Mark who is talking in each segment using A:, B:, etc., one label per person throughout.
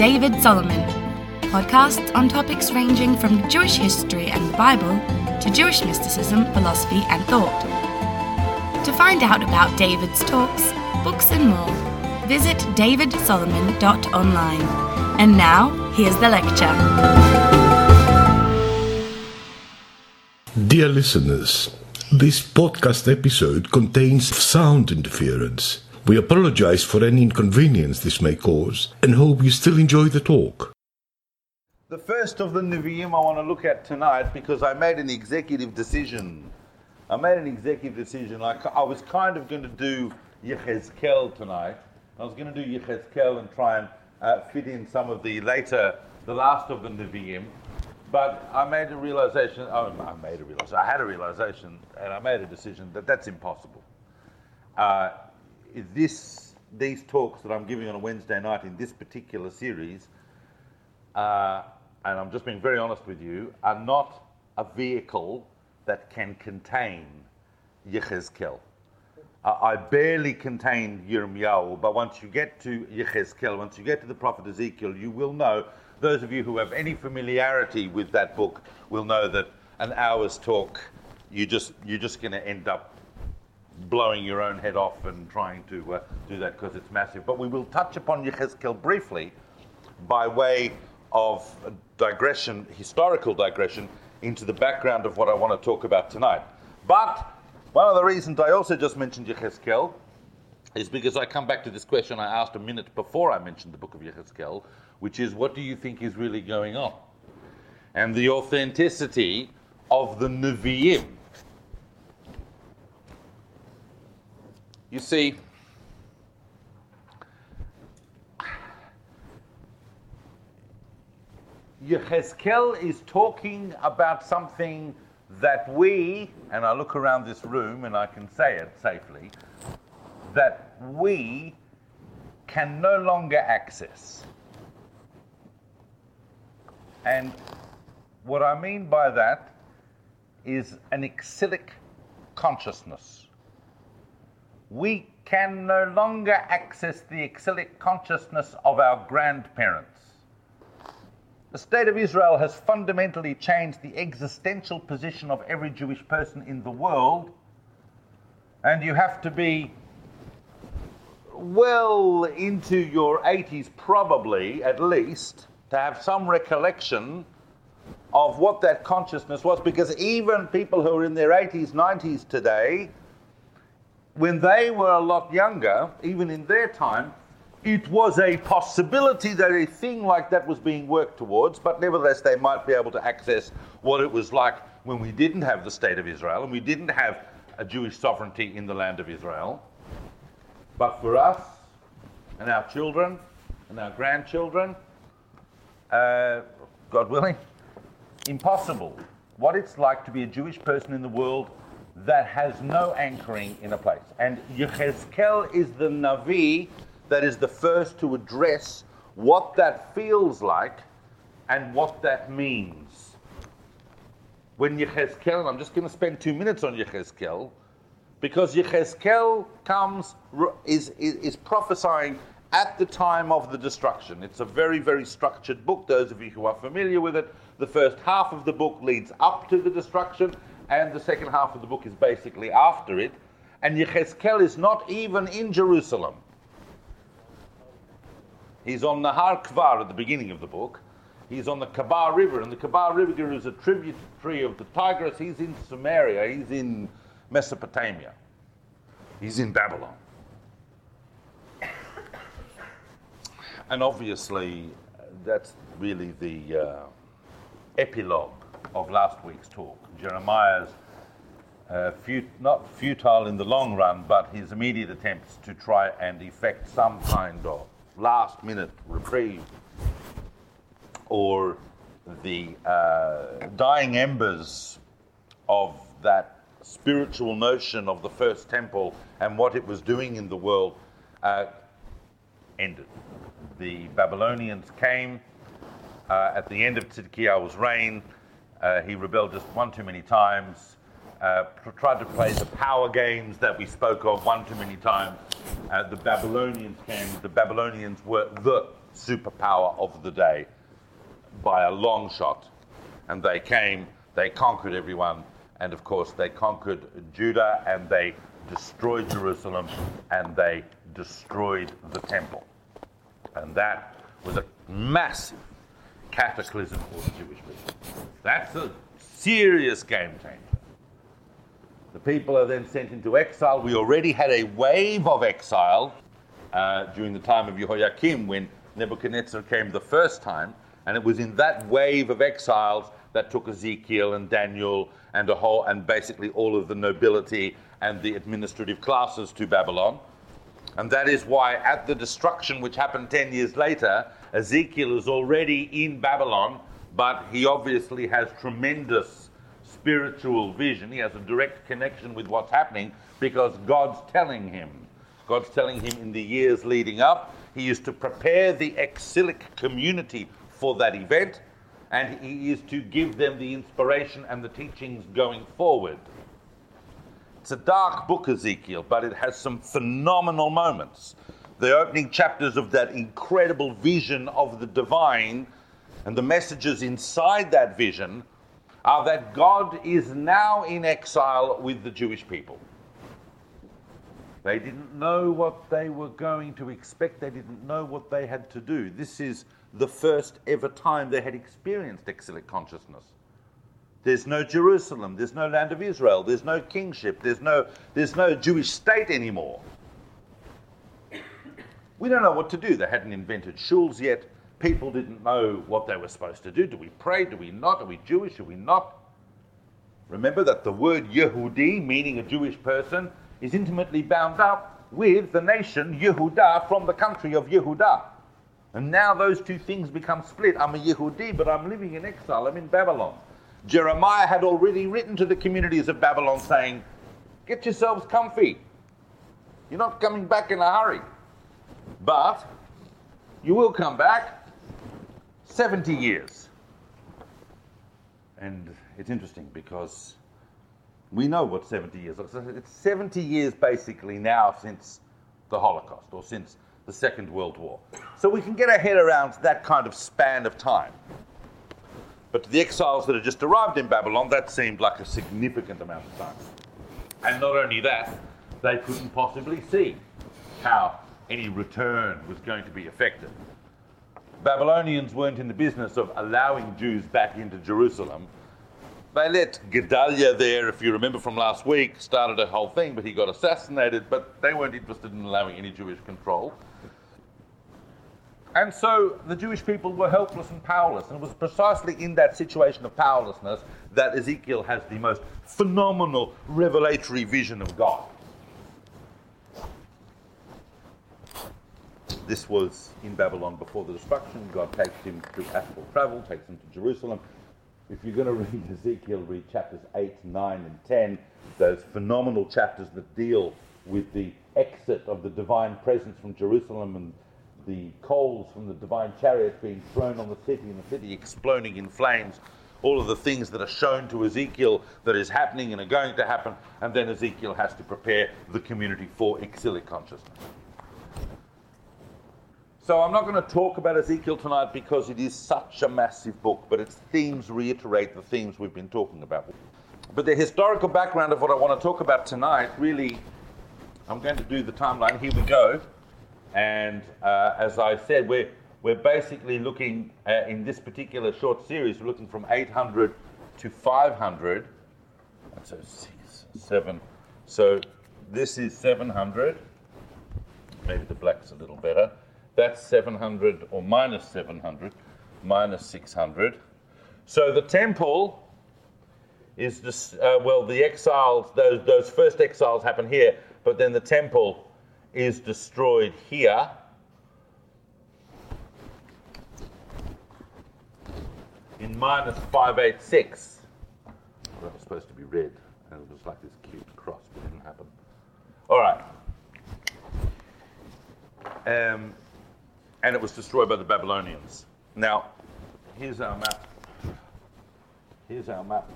A: David Solomon, podcasts on topics ranging from Jewish history and the Bible to Jewish mysticism, philosophy, and thought. To find out about David's talks, books, and more, visit davidsolomon.online. And now, here's the lecture.
B: Dear listeners, this podcast episode contains sound interference. We apologize for any inconvenience this may cause and hope you still enjoy the talk.
C: The first of the Nevi'im I want to look at tonight because I made an executive decision. I made an executive decision. I, I was kind of going to do Yechezkel tonight. I was going to do Yechezkel and try and uh, fit in some of the later, the last of the Nevi'im. But I made a realization, oh, I made a realization, I had a realization, and I made a decision that that's impossible. Uh, this, these talks that I'm giving on a Wednesday night in this particular series, uh, and I'm just being very honest with you, are not a vehicle that can contain Yechezkel. I barely contain Yirmiyahu, but once you get to Yechezkel, once you get to the prophet Ezekiel, you will know, those of you who have any familiarity with that book will know that an hour's talk, you just, you're just going to end up blowing your own head off and trying to uh, do that because it's massive. But we will touch upon Yechezkel briefly by way of digression, historical digression, into the background of what I want to talk about tonight. But one of the reasons I also just mentioned Yechezkel is because I come back to this question I asked a minute before I mentioned the book of Yechezkel, which is what do you think is really going on? And the authenticity of the Nevi'im. You see, Yechezkel is talking about something that we, and I look around this room and I can say it safely, that we can no longer access. And what I mean by that is an exilic consciousness. We can no longer access the exilic consciousness of our grandparents. The state of Israel has fundamentally changed the existential position of every Jewish person in the world, and you have to be well into your 80s, probably at least, to have some recollection of what that consciousness was, because even people who are in their 80s, 90s today, when they were a lot younger, even in their time, it was a possibility that a thing like that was being worked towards, but nevertheless, they might be able to access what it was like when we didn't have the state of Israel and we didn't have a Jewish sovereignty in the land of Israel. But for us and our children and our grandchildren, uh, God willing, impossible. What it's like to be a Jewish person in the world that has no anchoring in a place. And Yechezkel is the Navi that is the first to address what that feels like and what that means. When Yechezkel, I'm just going to spend two minutes on Yechezkel, because Yechezkel comes, is, is, is prophesying at the time of the destruction. It's a very, very structured book. Those of you who are familiar with it, the first half of the book leads up to the destruction, and the second half of the book is basically after it. And Yechezkel is not even in Jerusalem. He's on Nahar Kvar at the beginning of the book. He's on the Kabar River, and the Kabar River is a tributary of the Tigris. He's in Samaria, he's in Mesopotamia, he's in Babylon. And obviously, that's really the uh, epilogue of last week's talk. Jeremiah's uh, fut- not futile in the long run, but his immediate attempts to try and effect some kind of last minute reprieve or the uh, dying embers of that spiritual notion of the first temple and what it was doing in the world uh, ended. The Babylonians came uh, at the end of Tzidkiyahu's reign. Uh, he rebelled just one too many times uh, tried to play the power games that we spoke of one too many times. Uh, the Babylonians came. The Babylonians were the superpower of the day by a long shot. And they came, they conquered everyone, and of course, they conquered Judah and they destroyed Jerusalem and they destroyed the temple. And that was a massive cataclysm for the Jewish people. That's a serious game changer. The people are then sent into exile. We already had a wave of exile uh, during the time of Jehoiakim when Nebuchadnezzar came the first time, and it was in that wave of exiles that took Ezekiel and Daniel and a whole and basically all of the nobility and the administrative classes to Babylon. And that is why at the destruction which happened 10 years later, Ezekiel is already in Babylon, but he obviously has tremendous spiritual vision. He has a direct connection with what's happening because God's telling him. God's telling him in the years leading up. He is to prepare the exilic community for that event, and he is to give them the inspiration and the teachings going forward. It's a dark book, Ezekiel, but it has some phenomenal moments. The opening chapters of that incredible vision of the divine and the messages inside that vision are that God is now in exile with the Jewish people. They didn't know what they were going to expect, they didn't know what they had to do. This is the first ever time they had experienced exilic consciousness. There's no Jerusalem, there's no land of Israel, there's no kingship, there's no, there's no Jewish state anymore. We don't know what to do. They hadn't invented shuls yet people didn't know what they were supposed to do. Do we pray? Do we not? Are we Jewish? Are we not? Remember that the word Yehudi, meaning a Jewish person, is intimately bound up with the nation Yehuda from the country of Yehuda. And now those two things become split. I'm a Yehudi, but I'm living in exile. I'm in Babylon. Jeremiah had already written to the communities of Babylon saying, Get yourselves comfy. You're not coming back in a hurry. But you will come back 70 years. And it's interesting because we know what 70 years looks like. It's 70 years basically now since the Holocaust or since the Second World War. So we can get our head around that kind of span of time. But to the exiles that had just arrived in Babylon, that seemed like a significant amount of time. And not only that, they couldn't possibly see how any return was going to be effected. Babylonians weren't in the business of allowing Jews back into Jerusalem. They let Gedaliah there, if you remember from last week, started a whole thing, but he got assassinated, but they weren't interested in allowing any Jewish control. And so the Jewish people were helpless and powerless. And it was precisely in that situation of powerlessness that Ezekiel has the most phenomenal revelatory vision of God. This was in Babylon before the destruction. God takes him through astral travel, takes him to Jerusalem. If you're going to read Ezekiel, read chapters 8, 9, and 10, those phenomenal chapters that deal with the exit of the divine presence from Jerusalem and the coals from the divine chariot being thrown on the city and the city exploding in flames. All of the things that are shown to Ezekiel that is happening and are going to happen, and then Ezekiel has to prepare the community for exilic consciousness. So I'm not going to talk about Ezekiel tonight because it is such a massive book, but its themes reiterate the themes we've been talking about. But the historical background of what I want to talk about tonight really, I'm going to do the timeline. Here we go. And uh, as I said, we're, we're basically looking uh, in this particular short series, we're looking from 800 to 500. So six, seven. So this is 700. Maybe the black's a little better. That's 700 or minus 700, minus 600. So the temple is just, uh, well, the exiles, those, those first exiles happen here, but then the temple is destroyed here. In minus 586. That was supposed to be red, and it was like this cute cross, but it didn't happen. All right. Um, and it was destroyed by the Babylonians. Now, here's our map. Here's our map.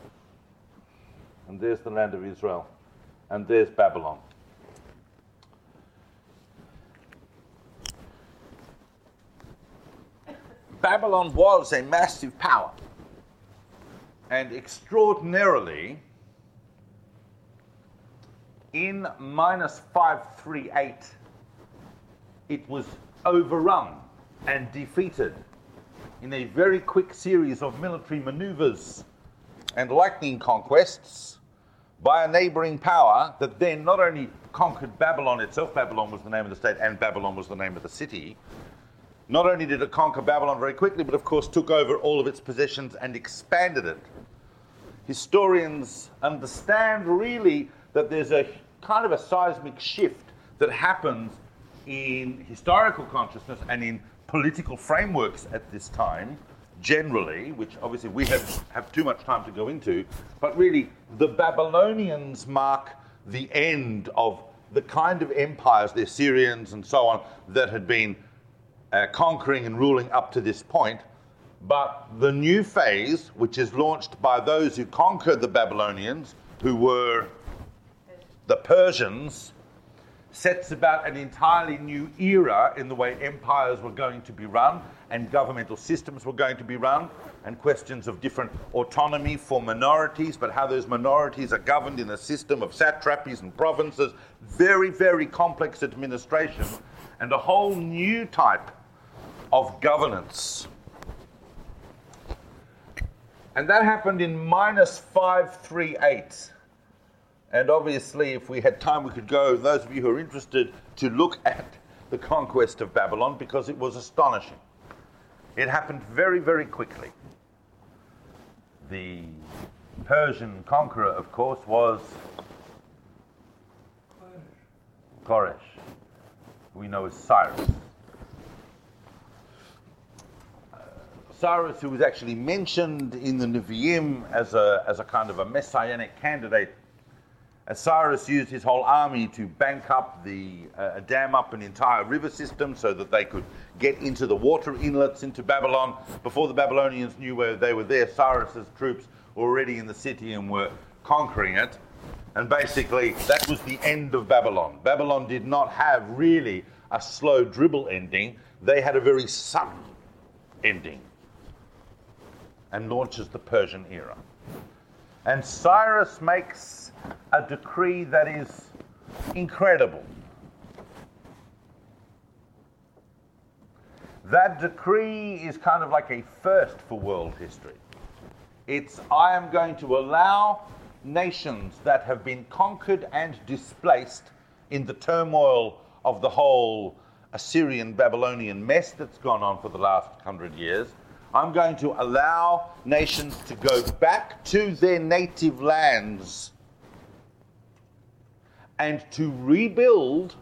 C: And there's the land of Israel. And there's Babylon. Babylon was a massive power. And extraordinarily, in minus 538, it was overrun and defeated in a very quick series of military maneuvers and lightning conquests by a neighboring power that then not only conquered Babylon itself, Babylon was the name of the state and Babylon was the name of the city. Not only did it conquer Babylon very quickly, but of course took over all of its possessions and expanded it. Historians understand really that there's a kind of a seismic shift that happens in historical consciousness and in political frameworks at this time, generally, which obviously we have, have too much time to go into, but really the Babylonians mark the end of the kind of empires, the Assyrians and so on, that had been uh, conquering and ruling up to this point. But the new phase, which is launched by those who conquered the Babylonians, who were the Persians, sets about an entirely new era in the way empires were going to be run and governmental systems were going to be run, and questions of different autonomy for minorities, but how those minorities are governed in a system of satrapies and provinces, very, very complex administration, and a whole new type of governance. And that happened in minus 538. And obviously, if we had time, we could go, those of you who are interested, to look at the conquest of Babylon because it was astonishing. It happened very, very quickly. The Persian conqueror, of course, was Koresh, who we know as Cyrus. Uh, Cyrus, who was actually mentioned in the Nevi'im as a, as a kind of a messianic candidate as Cyrus used his whole army to bank up the, uh, dam up an entire river system so that they could get into the water inlets into Babylon. Before the Babylonians knew where they were there, Cyrus's troops were already in the city and were conquering it. And basically, that was the end of Babylon. Babylon did not have really a slow dribble ending, they had a very sudden ending and launches the Persian era. And Cyrus makes a decree that is incredible. That decree is kind of like a first for world history. It's I am going to allow nations that have been conquered and displaced in the turmoil of the whole Assyrian Babylonian mess that's gone on for the last hundred years. I'm going to allow nations to go back to their native lands and to rebuild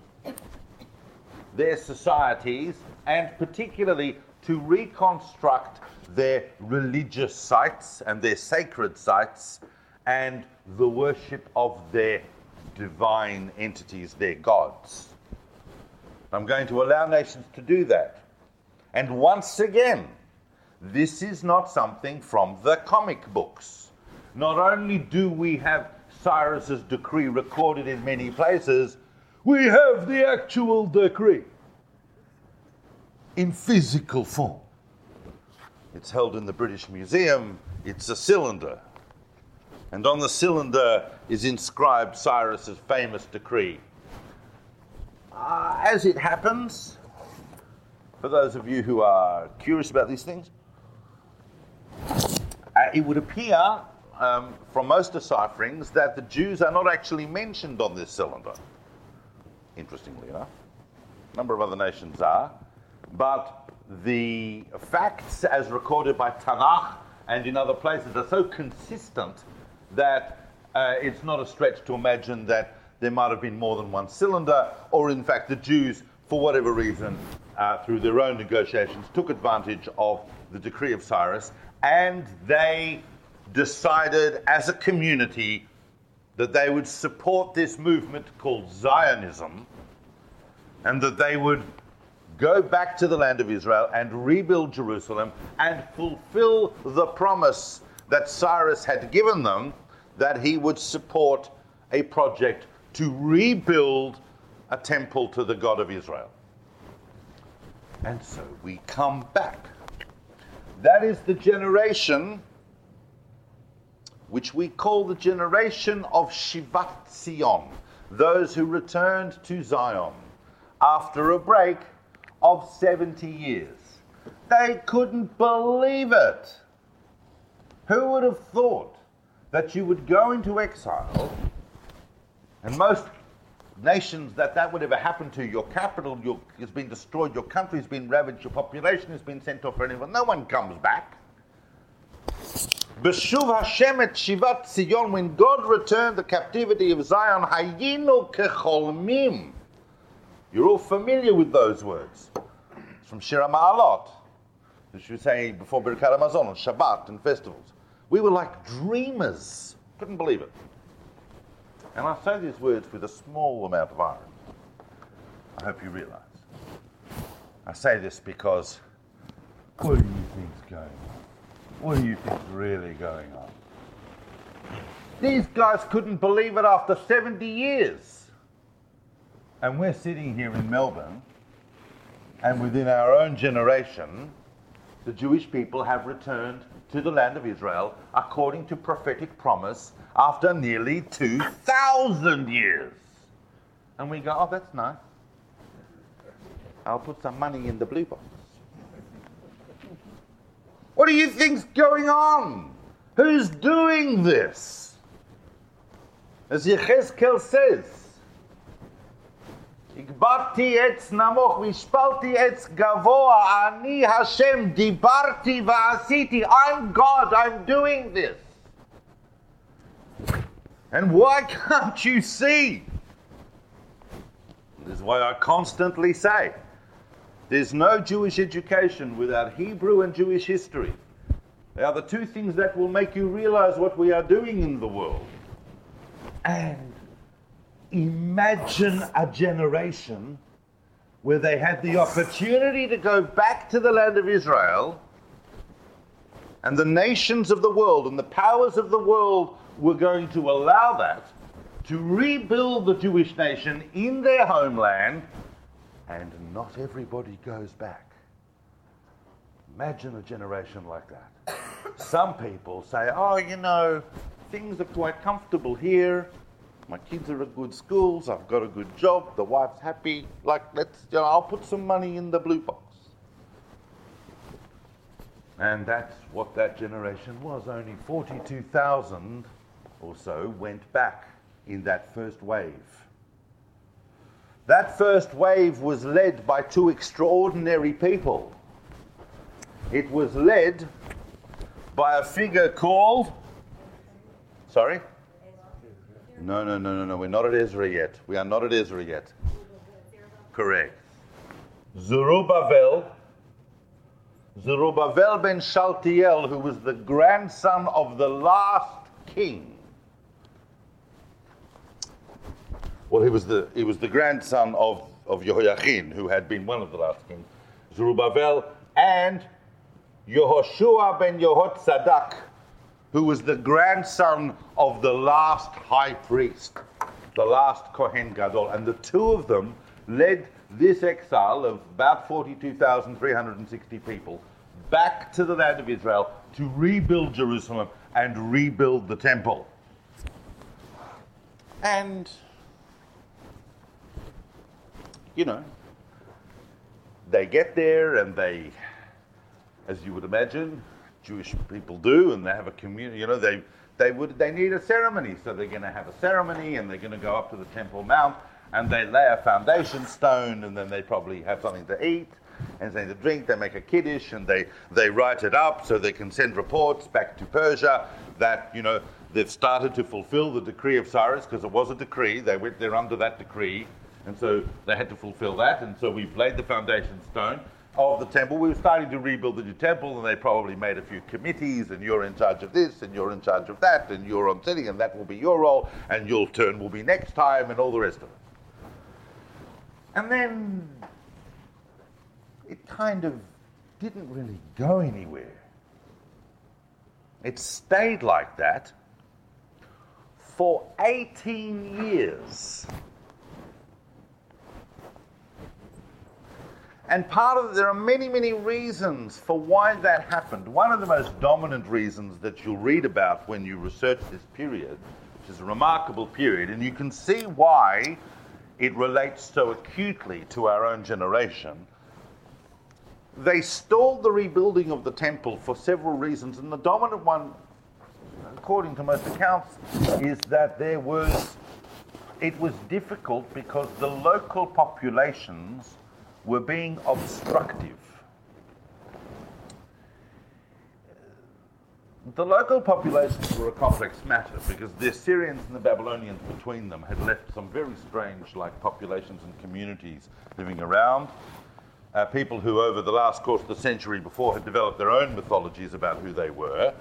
C: their societies and particularly to reconstruct their religious sites and their sacred sites and the worship of their divine entities, their gods. I'm going to allow nations to do that. And once again, this is not something from the comic books. Not only do we have Cyrus's decree recorded in many places, we have the actual decree in physical form. It's held in the British Museum. It's a cylinder. And on the cylinder is inscribed Cyrus's famous decree. Uh, as it happens, for those of you who are curious about these things, uh, it would appear um, from most decipherings that the Jews are not actually mentioned on this cylinder. Interestingly enough, a number of other nations are, but the facts as recorded by Tanakh and in other places are so consistent that uh, it's not a stretch to imagine that there might have been more than one cylinder, or in fact, the Jews, for whatever reason, uh, through their own negotiations, took advantage of the decree of Cyrus and they decided as a community that they would support this movement called Zionism and that they would go back to the land of Israel and rebuild Jerusalem and fulfill the promise that Cyrus had given them that he would support a project to rebuild a temple to the God of Israel. And so we come back That is the generation which we call the generation of Shivat Zion, those who returned to Zion after a break of 70 years. They couldn't believe it. Who would have thought that you would go into exile? And most nations that that would ever happen to, your capital your, has been destroyed, your country has been ravaged, your population has been sent off for anyone. No one comes back. Beshuv Hashem et Shivat Zion, when God returned the captivity of Zion, Hayinu kecholmim. You're all familiar with those words. It's from Shir Ma'alot, which we say before Birkat Hamazon on Shabbat and festivals. We were like dreamers. Couldn't believe it. And I say these words with a small amount of irony. I hope you realize. I say this because what do you think's going on? What do you think's really going on? These guys couldn't believe it after 70 years. And we're sitting here in Melbourne, and within our own generation, the Jewish people have returned to the land of Israel according to prophetic promise after nearly 2,000 years. And we go, oh, that's nice. I'll put some money in the blue box. What do you think's going on? Who's doing this? As Yechezkel says, הגברתי עץ נמוך והשפלתי עץ גבוה, אני השם דיברתי ועשיתי. I'm God, I'm doing this. And why can't you see? This is why I constantly say there's no Jewish education without Hebrew and Jewish history. They are the two things that will make you realize what we are doing in the world. And imagine a generation where they had the opportunity to go back to the land of Israel, and the nations of the world and the powers of the world were going to allow that to rebuild the Jewish nation in their homeland, and not everybody goes back. Imagine a generation like that. Some people say, oh, you know, things are quite comfortable here. My kids are at good schools. I've got a good job. The wife's happy. Like, let's, you know, I'll put some money in the blue box. And that's what that generation was. Only 42,000 or so went back in that first wave. That first wave was led by two extraordinary people. It was led by a figure called. Sorry? No, no, no, no, no. We're not at Ezra yet. We are not at Ezra yet. Correct. Zerubbabel. Zerubbabel ben Shaltiel, who was the grandson of the last king. Well, he was the he was the grandson of, of Jehoiachin, who had been one of the last kings. Zerubbabel and Yehoshua ben Yehotzadak, who was the grandson of the last high priest, the last Kohen Gadol. And the two of them led this exile of about 42,360 people back to the land of Israel to rebuild Jerusalem and rebuild the temple. And, you know, they get there and they, as you would imagine, Jewish people do, and they have a community. You know, they they would they need a ceremony, so they're going to have a ceremony, and they're going to go up to the Temple Mount, and they lay a foundation stone, and then they probably have something to eat and something to drink. They make a kiddush, and they they write it up so they can send reports back to Persia that you know they've started to fulfill the decree of Cyrus because it was a decree. They went there under that decree, and so they had to fulfill that, and so we've laid the foundation stone of the temple. We were starting to rebuild the new temple, and they probably made a few committees, and you're in charge of this, and you're in charge of that, and you're on sitting, and that will be your role, and your turn will be next time, and all the rest of it. And then it kind of didn't really go anywhere. It stayed like that for 18 years. And part of there are many, many reasons for why that happened. One of the most dominant reasons that you'll read about when you research this period, which is a remarkable period, and you can see why it relates so acutely to our own generation. They stalled the rebuilding of the temple for several reasons, and the dominant one, according to most accounts, is that there was it was difficult because the local populations were being obstructive. The local populations were a complex matter because the Assyrians and the Babylonians between them had left some very strange like populations and communities living around. Uh, people who over the last course of the century before had developed their own mythologies about who they were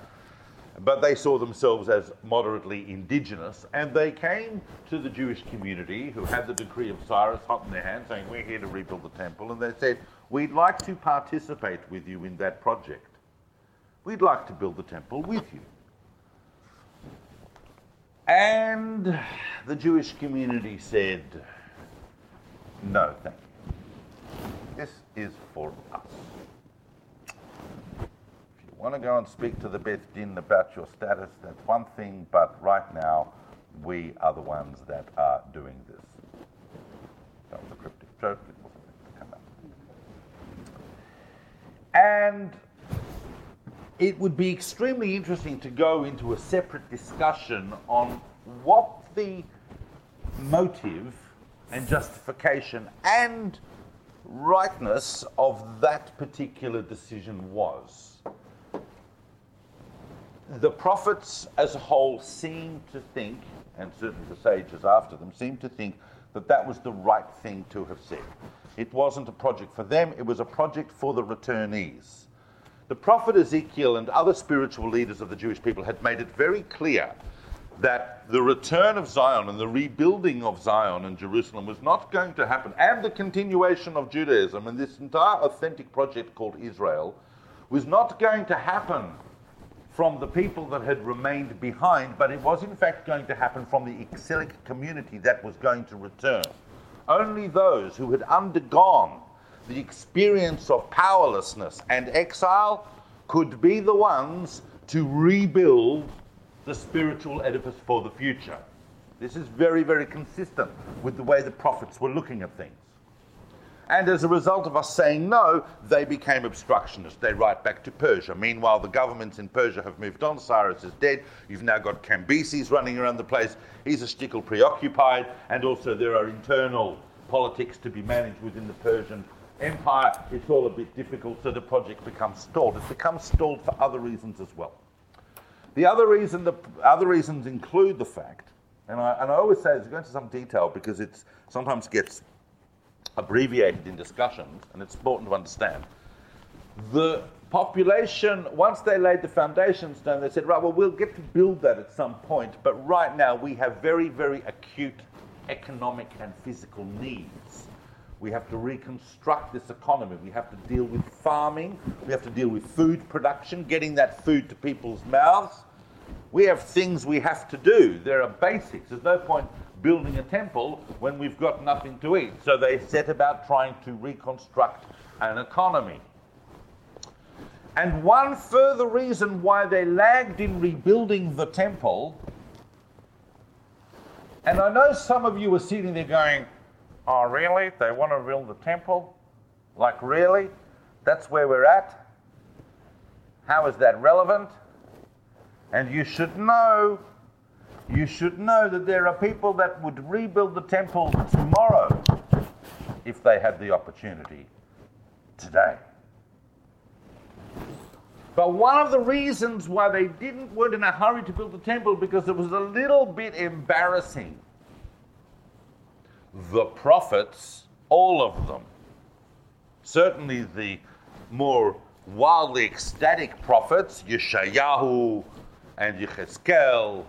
C: but they saw themselves as moderately indigenous, and they came to the Jewish community who had the decree of Cyrus hot in their hand, saying, We're here to rebuild the temple. And they said, We'd like to participate with you in that project. We'd like to build the temple with you. And the Jewish community said, No, thank you. This is for us want to go and speak to the Beth Din about your status, that's one thing, but right now we are the ones that are doing this. That was a cryptic joke. And it would be extremely interesting to go into a separate discussion on what the motive and justification and rightness of that particular decision was the prophets as a whole seem to think, and certainly the sages after them, seem to think that that was the right thing to have said. It wasn't a project for them, it was a project for the returnees. The prophet Ezekiel and other spiritual leaders of the Jewish people had made it very clear that the return of Zion and the rebuilding of Zion and Jerusalem was not going to happen, and the continuation of Judaism and this entire authentic project called Israel was not going to happen from the people that had remained behind, but it was in fact going to happen from the exilic community that was going to return. Only those who had undergone the experience of powerlessness and exile could be the ones to rebuild the spiritual edifice for the future. This is very, very consistent with the way the prophets were looking at things. And as a result of us saying no, they became obstructionists. They write back to Persia. Meanwhile, the governments in Persia have moved on. Cyrus is dead. You've now got Cambyses running around the place. He's a stickle preoccupied. And also, there are internal politics to be managed within the Persian Empire. It's all a bit difficult, so the project becomes stalled. It becomes stalled for other reasons as well. The other reason, the other reasons include the fact, and I, and I always say this, go into some detail because it sometimes gets abbreviated in discussions, and it's important to understand. The population, once they laid the foundation stone, they said, right, well, we'll get to build that at some point, but right now we have very, very acute economic and physical needs. We have to reconstruct this economy. We have to deal with farming. We have to deal with food production, getting that food to people's mouths. We have things we have to do. There are basics. There's no point building a temple when we've got nothing to eat. So they set about trying to reconstruct an economy. And one further reason why they lagged in rebuilding the temple, and I know some of you are sitting there going, Oh, really? They want to build the temple? Like, really? That's where we're at? How is that relevant? And you should know you should know that there are people that would rebuild the temple tomorrow if they had the opportunity today. But one of the reasons why they didn't weren't in a hurry to build the temple because it was a little bit embarrassing. The prophets, all of them, certainly the more wildly ecstatic prophets, Yeshayahu and Yechezkel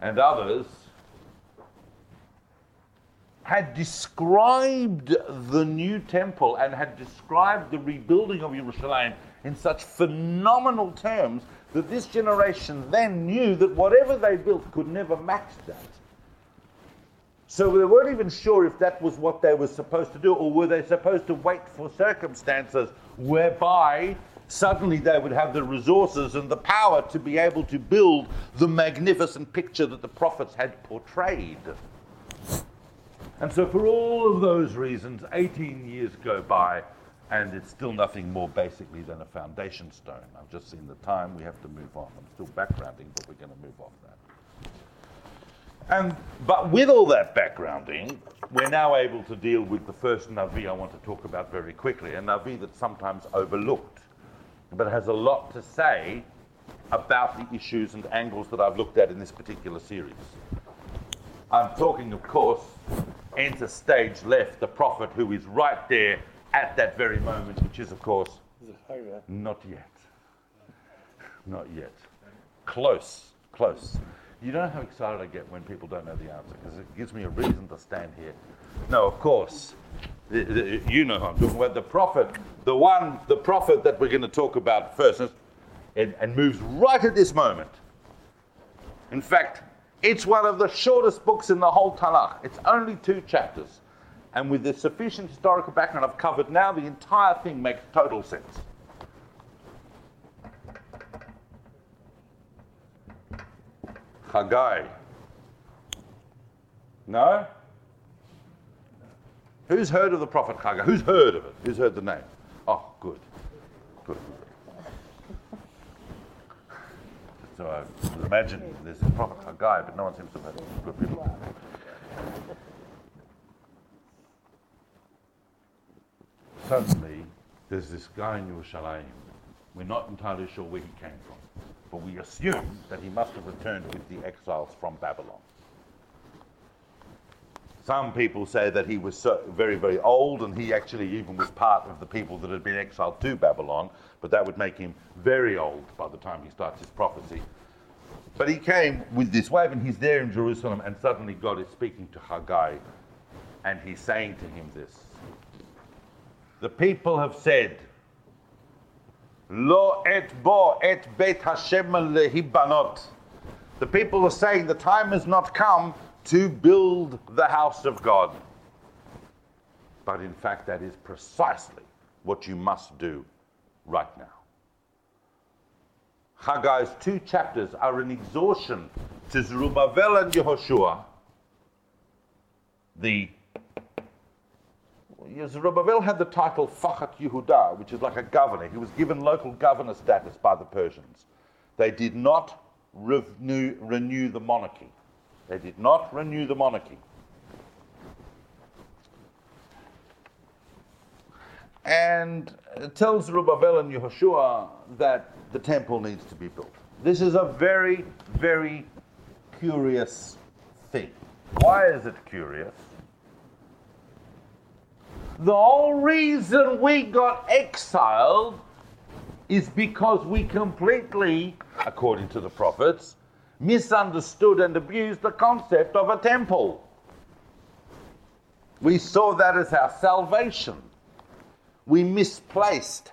C: and others had described the new temple and had described the rebuilding of Jerusalem in such phenomenal terms that this generation then knew that whatever they built could never match that. So they weren't even sure if that was what they were supposed to do, or were they supposed to wait for circumstances whereby suddenly they would have the resources and the power to be able to build the magnificent picture that the prophets had portrayed. And so, for all of those reasons, 18 years go by, and it's still nothing more basically than a foundation stone. I've just seen the time, we have to move on. I'm still backgrounding, but we're going to move off that. And, but with all that backgrounding, we're now able to deal with the first Navi I want to talk about very quickly, a Navi that's sometimes overlooked, but has a lot to say about the issues and angles that I've looked at in this particular series. I'm talking, of course, enter stage left, the prophet who is right there at that very moment, which is, of course, not yet. Not yet. Close, close. You know how excited I get when people don't know the answer because it gives me a reason to stand here. No, of course. The, the, you know who I'm talking about. The prophet, the one, the prophet that we're going to talk about first, and, and moves right at this moment. In fact, it's one of the shortest books in the whole Tanakh. It's only two chapters. And with the sufficient historical background I've covered now, the entire thing makes total sense. Haggai. No? Who's heard of the prophet Haggai? Who's heard of it? Who's heard the name? Oh, good. Good. So I imagine there's a prophet Haggai, but no one seems to have heard of Good people. Suddenly, there's this guy in Yerushalayim. We're not entirely sure where he came from but we assume that he must have returned with the exiles from Babylon. Some people say that he was so very, very old, and he actually even was part of the people that had been exiled to Babylon, but that would make him very old by the time he starts his prophecy. But he came with this wave, and he's there in Jerusalem, and suddenly God is speaking to Haggai, and he's saying to him this The people have said, Lo et bo et bet Hashem lehibanot. The people are saying the time has not come to build the house of God. But in fact, that is precisely what you must do right now. Haggai's two chapters are an exhaustion to Zerubbabel and Yehoshua, the Zerubbabel had the title Fachat Yehuda, which is like a governor. He was given local governor status by the Persians. They did not renew, renew the monarchy. They did not renew the monarchy. And tells Zerubbabel and Yehoshua that the temple needs to be built. This is a very, very curious thing. Why is it curious? The whole reason we got exiled is because we completely, according to the prophets, misunderstood and abused the concept of a temple. We saw that as our salvation. We misplaced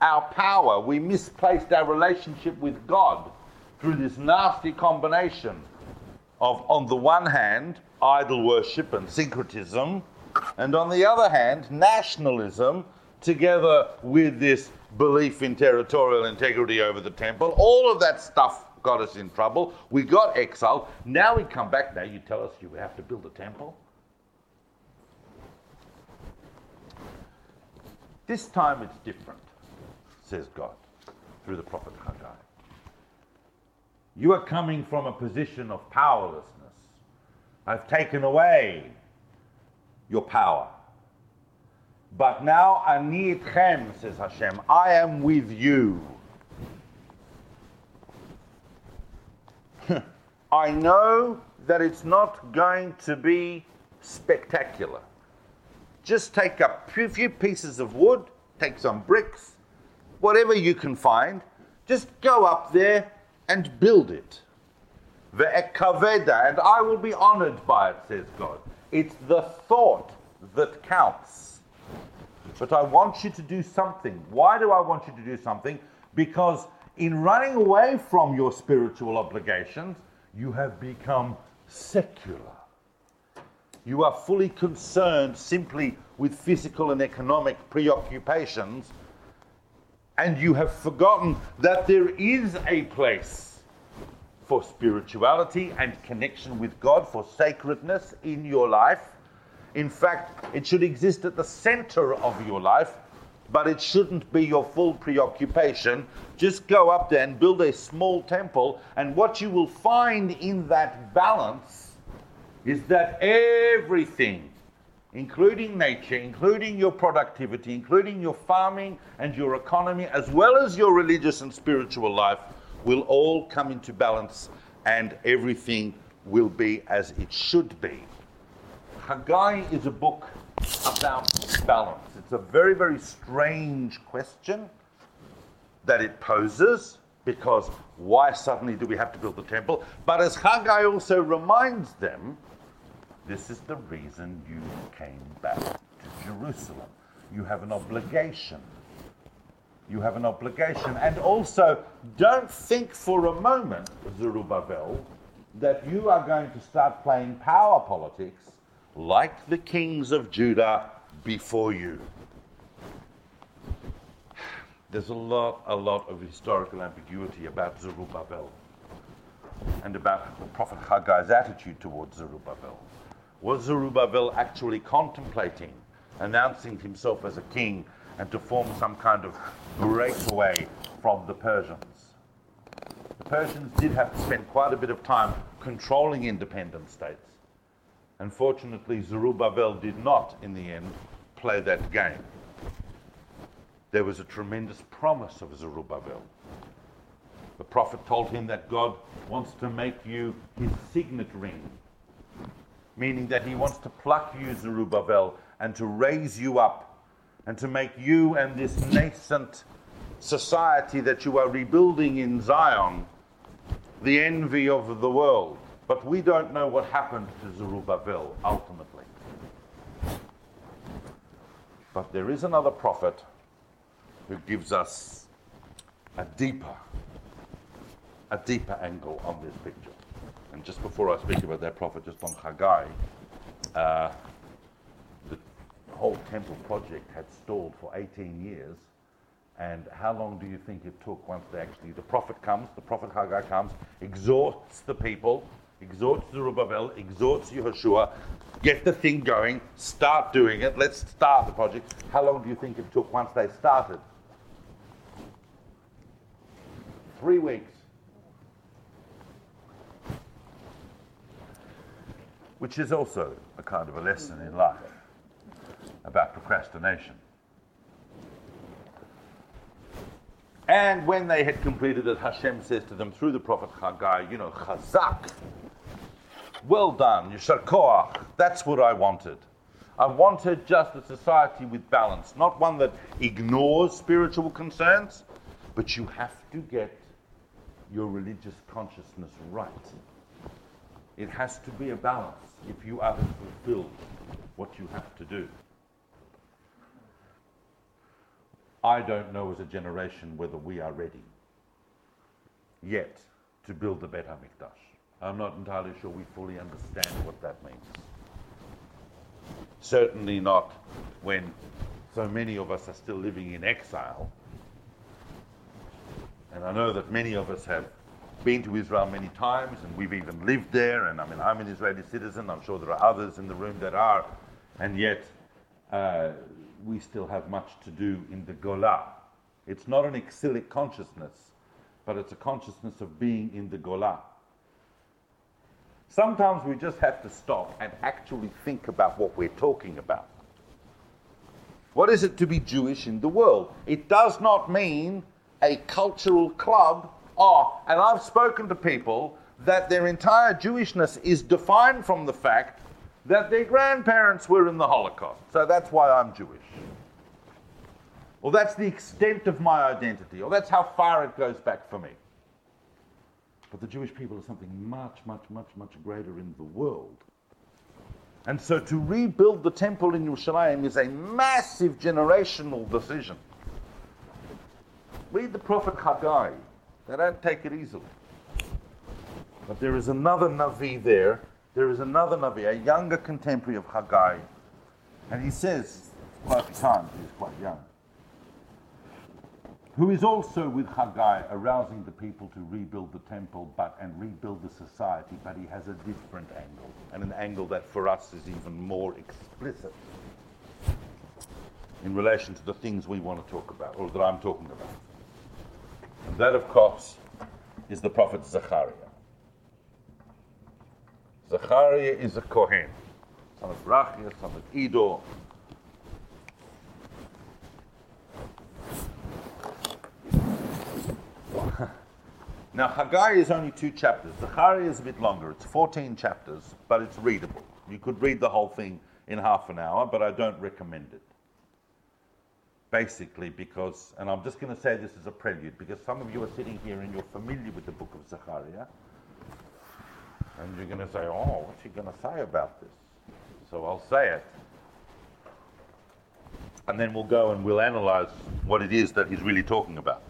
C: our power. We misplaced our relationship with God through this nasty combination of, on the one hand, idol worship and syncretism, and on the other hand, nationalism, together with this belief in territorial integrity over the temple, all of that stuff got us in trouble. We got exiled. Now we come back. Now you tell us you have to build a temple? This time it's different, says God through the prophet Haggai. You are coming from a position of powerlessness. I've taken away your power. But now ani itchem, says Hashem, I am with you. I know that it's not going to be spectacular. Just take a few pieces of wood, take some bricks, whatever you can find, just go up there and build it. Ve'ekaveda, and I will be honored by it, says God. It's the thought that counts. But I want you to do something. Why do I want you to do something? Because in running away from your spiritual obligations, you have become secular. You are fully concerned simply with physical and economic preoccupations, and you have forgotten that there is a place for spirituality and connection with God, for sacredness in your life. In fact, it should exist at the center of your life, but it shouldn't be your full preoccupation. Just go up there and build a small temple, and what you will find in that balance is that everything, including nature, including your productivity, including your farming and your economy, as well as your religious and spiritual life, will all come into balance and everything will be as it should be. Haggai is a book about balance. It's a very, very strange question that it poses because why suddenly do we have to build the temple? But as Haggai also reminds them, this is the reason you came back to Jerusalem. You have an obligation. You have an obligation. And also, don't think for a moment, Zerubbabel, that you are going to start playing power politics like the kings of Judah before you. There's a lot, a lot of historical ambiguity about Zerubbabel and about the prophet Haggai's attitude towards Zerubbabel. Was Zerubbabel actually contemplating announcing himself as a king and to form some kind of breakaway from the Persians? The Persians did have to spend quite a bit of time controlling independent states. Unfortunately, Zerubbabel did not, in the end, play that game. There was a tremendous promise of Zerubbabel. The prophet told him that God wants to make you his signet ring, meaning that he wants to pluck you, Zerubbabel, and to raise you up, and to make you and this nascent society that you are rebuilding in Zion the envy of the world. But we don't know what happened to Zerubbabel ultimately. But there is another prophet who gives us a deeper, a deeper angle on this picture. And just before I speak about that prophet, just on Haggai, uh, the whole temple project had stalled for 18 years. And how long do you think it took once they actually, the prophet comes, the prophet Haggai comes, exhorts the people, exhorts Zerubbabel, exhorts Yehoshua, get the thing going, start doing it, let's start the project. How long do you think it took once they started? Three weeks. Which is also a kind of a lesson in life about procrastination. And when they had completed it, Hashem says to them through the prophet Haggai, you know, Chazak, well done, Yashar Koach, that's what I wanted. I wanted just a society with balance, not one that ignores spiritual concerns, but you have to get your religious consciousness right. It has to be a balance if you are to fulfill what you have to do. I don't know as a generation whether we are ready yet to build a better HaMikdash. I'm not entirely sure we fully understand what that means. Certainly not when so many of us are still living in exile. And I know that many of us have been to Israel many times and we've even lived there. And I mean, I'm an Israeli citizen. I'm sure there are others in the room that are. And yet, uh, we still have much to do in the Gola. It's not an exilic consciousness, but it's a consciousness of being in the Gola. Sometimes we just have to stop and actually think about what we're talking about. What is it to be Jewish in the world? It does not mean a cultural club. Oh, and I've spoken to people that their entire Jewishness is defined from the fact that their grandparents were in the Holocaust. So that's why I'm Jewish. Or that's the extent of my identity. Or that's how far it goes back for me. But the Jewish people are something much, much, much, much greater in the world. And so to rebuild the temple in Yerushalayim is a massive generational decision. Read the prophet Haggai. They don't take it easily. But there is another Navi there there is another Navi, a younger contemporary of Haggai, and he says, quite time, he's quite young, who is also with Haggai arousing the people to rebuild the temple but and rebuild the society, but he has a different angle, and an angle that for us is even more explicit in relation to the things we want to talk about, or that I'm talking about. And that, of course, is the prophet Zechariah. Zechariah is a Kohen, son of Berechiah, son of Iddo. Now, Haggai is only two chapters. Zechariah is a bit longer. It's 14 chapters, but it's readable. You could read the whole thing in half an hour, but I don't recommend it. Basically, because, and I'm just going to say this as a prelude, because some of you are sitting here and you're familiar with the book of Zechariah, and you're going to say, oh, what's he going to say about this? So I'll say it. And then we'll go and we'll analyze what it is that he's really talking about.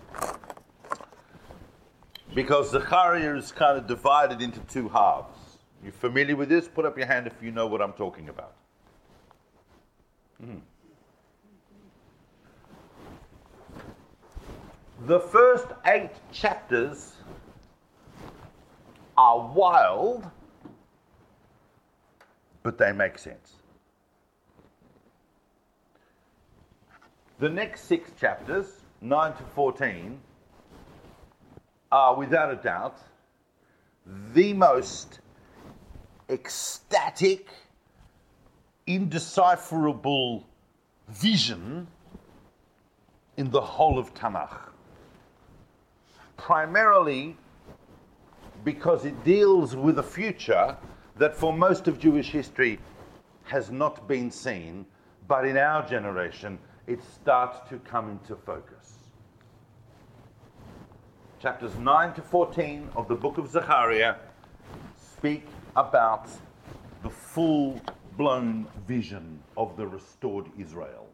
C: Because the Zechariah is kind of divided into two halves. You familiar with this? Put up your hand if you know what I'm talking about. Mm. The first eight chapters are wild, but they make sense. The next six chapters, 9 to 14, are without a doubt the most ecstatic, indecipherable vision in the whole of Tanakh. Primarily because it deals with a future that for most of Jewish history has not been seen, but in our generation it starts to come into focus. Chapters 9 to 14 of the book of Zechariah speak about the full blown vision of the restored Israel.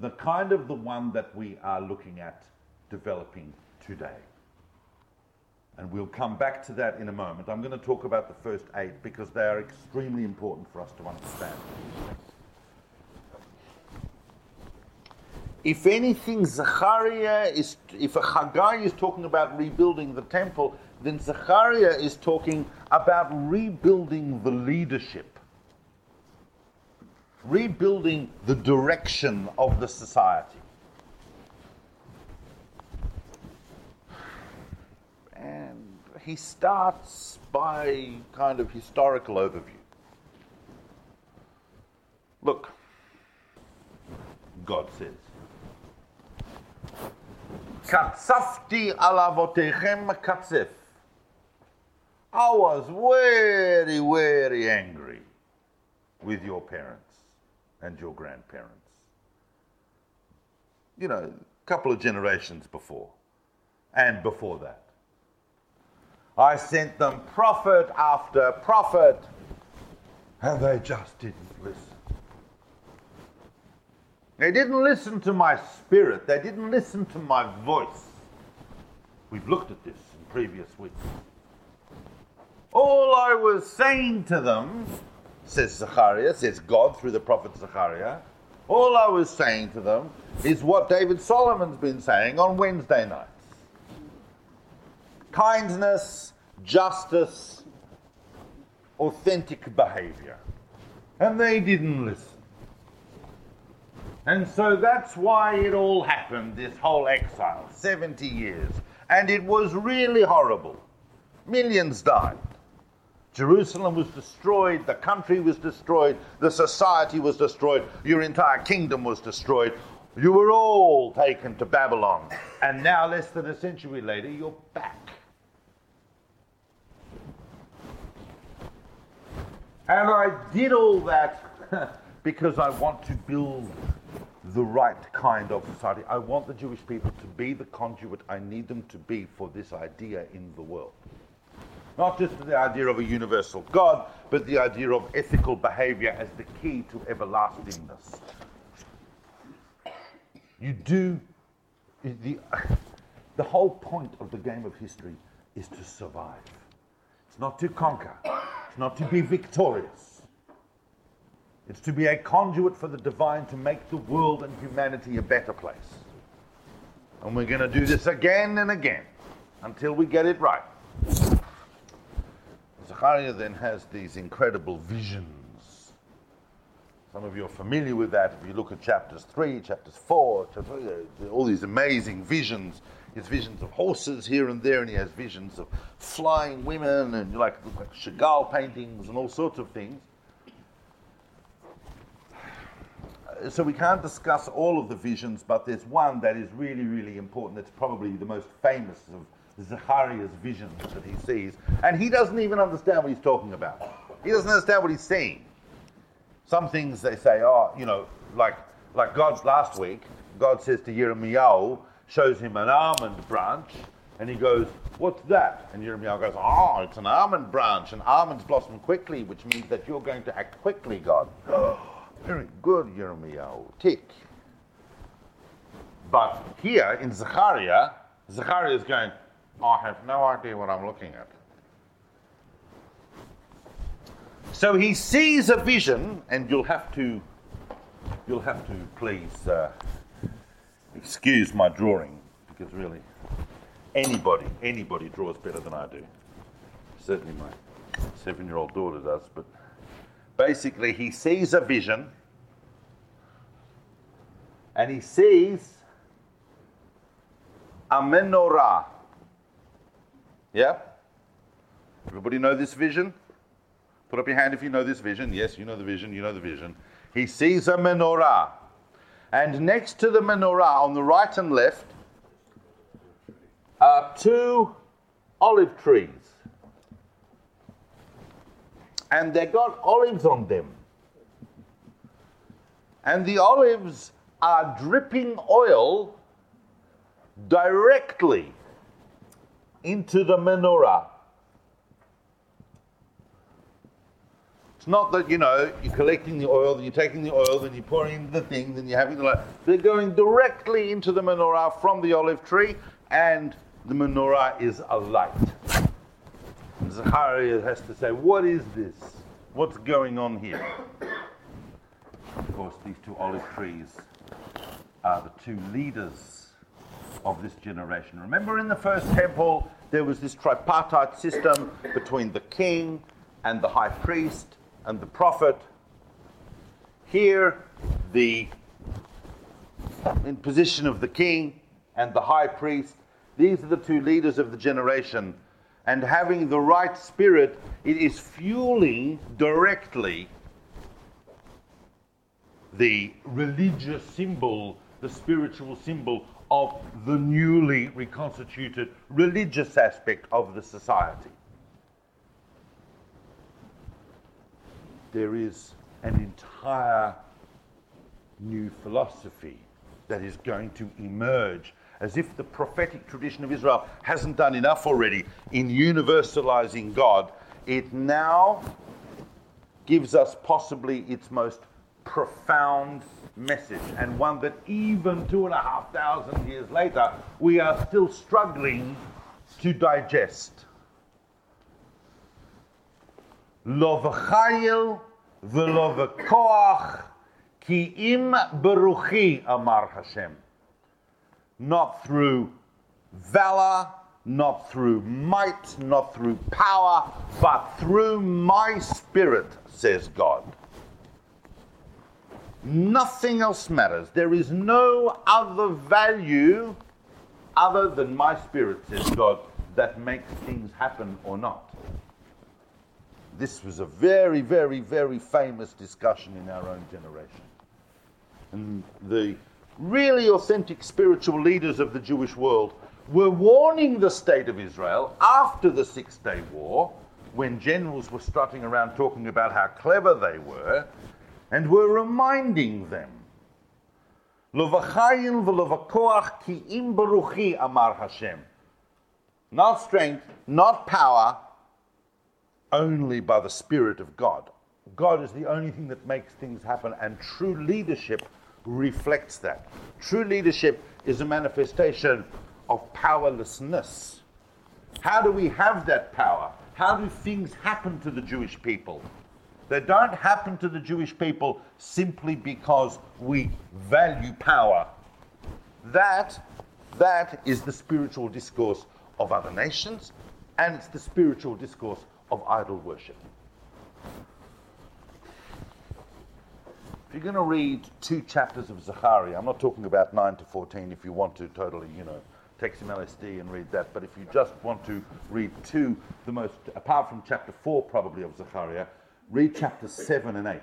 C: The kind of the one that we are looking at developing today. And we'll come back to that in a moment. I'm going to talk about the first eight because they are extremely important for us to understand. If anything, Zechariah is, if a Haggai is talking about rebuilding the temple, then Zechariah is talking about rebuilding the leadership, rebuilding the direction of the society. And he starts by kind of historical overview. Look, God says, I was very, very angry with your parents and your grandparents. You know, a couple of generations before, and before that. I sent them prophet after prophet, and they just didn't listen. They didn't listen to my spirit, they didn't listen to my voice. We've looked at this in previous weeks. All I was saying to them, says Zechariah, says God through the prophet Zechariah, all I was saying to them is what David Solomon's been saying on Wednesday nights kindness, justice, authentic behavior. And they didn't listen. And so that's why it all happened, this whole exile, 70 years. And it was really horrible. Millions died. Jerusalem was destroyed, the country was destroyed, the society was destroyed, your entire kingdom was destroyed. You were all taken to Babylon. And now, less than a century later, you're back. And I did all that because I want to build the right kind of society. I want the Jewish people to be the conduit I need them to be for this idea in the world. Not just the idea of a universal God, but the idea of ethical behavior as the key to everlastingness. You do, the, the whole point of the game of history is to survive. It's not to conquer, it's not to be victorious. It's to be a conduit for the divine to make the world and humanity a better place. And we're going to do this again and again until we get it right. Zechariah then has these incredible visions. Some of you are familiar with that. If you look at chapters 3, chapters 4, chapter, all these amazing visions. He has visions of horses here and there, and he has visions of flying women and like, like Chagall paintings and all sorts of things. So we can't discuss all of the visions, but there's one that is really, really important. That's probably the most famous of Zechariah's visions that he sees, and he doesn't even understand what he's talking about. He doesn't understand what he's seeing. Some things they say, oh, you know, like like God's last week, God says to Yirmiyahu, shows him an almond branch, and he goes, What's that? And Yirmiyahu goes, Oh, it's an almond branch, and almonds blossom quickly, which means that you're going to act quickly, God. Very good, Yirmiyahu. Tick. But here in Zechariah, Zechariah is going, I have no idea what I'm looking at. So he sees a vision, and you'll have to, you'll have to please uh, excuse my drawing, because really, anybody, anybody draws better than I do. Certainly my seven-year-old daughter does, but basically he sees a vision, and he sees a menorah yeah? Everybody know this vision? Put up your hand if you know this vision. Yes, you know the vision, you know the vision. He sees a menorah. And next to the menorah, on the right and left, are two olive trees. And they got olives on them. And the olives are dripping oil directly into the menorah. It's not that, you know, you're collecting the oil, then you're taking the oil, then you're pouring into the thing, then you're having the light. They're going directly into the menorah from the olive tree, and the menorah is alight. And Zechariah has to say, What is this? What's going on here? Of course, these two olive trees are the two leaders of this generation. Remember in the first temple, there was this tripartite system between the king and the high priest and the prophet. Here, the in position of the king and the high priest, these are the two leaders of the generation. And having the right spirit, it is fueling directly the religious symbol, the spiritual symbol of the newly reconstituted religious aspect of the society. There is an entire new philosophy that is going to emerge as if the prophetic tradition of Israel hasn't done enough already in universalizing God. It now gives us possibly its most profound message, and one that even two and a half thousand years later, we are still struggling to digest. V'chayil v'lo v'koach ki im beruchi amar Hashem. Not through valor, not through might, not through power, but through my spirit, says God. Nothing else matters. There is no other value other than my spirit, says God, that makes things happen or not. This was a very, very, very famous discussion in our own generation. And the really authentic spiritual leaders of the Jewish world were warning the state of Israel after the Six Day War, when generals were strutting around talking about how clever they were, and we're reminding them. ki im baruchi amar Hashem. Not strength, not power, only by the Spirit of God. God is the only thing that makes things happen, and true leadership reflects that. True leadership is a manifestation of powerlessness. How do we have that power? how do things happen to the Jewish people? They don't happen to the Jewish people simply because we value power. That, that is the spiritual discourse of other nations, and it's the spiritual discourse of idol worship. If you're going to read two chapters of Zechariah, I'm not talking about 9 to 14 if you want to totally, you know, take some LSD and read that, but if you just want to read two, the most, apart from chapter 4 probably of Zechariah, read chapters 7 and 8.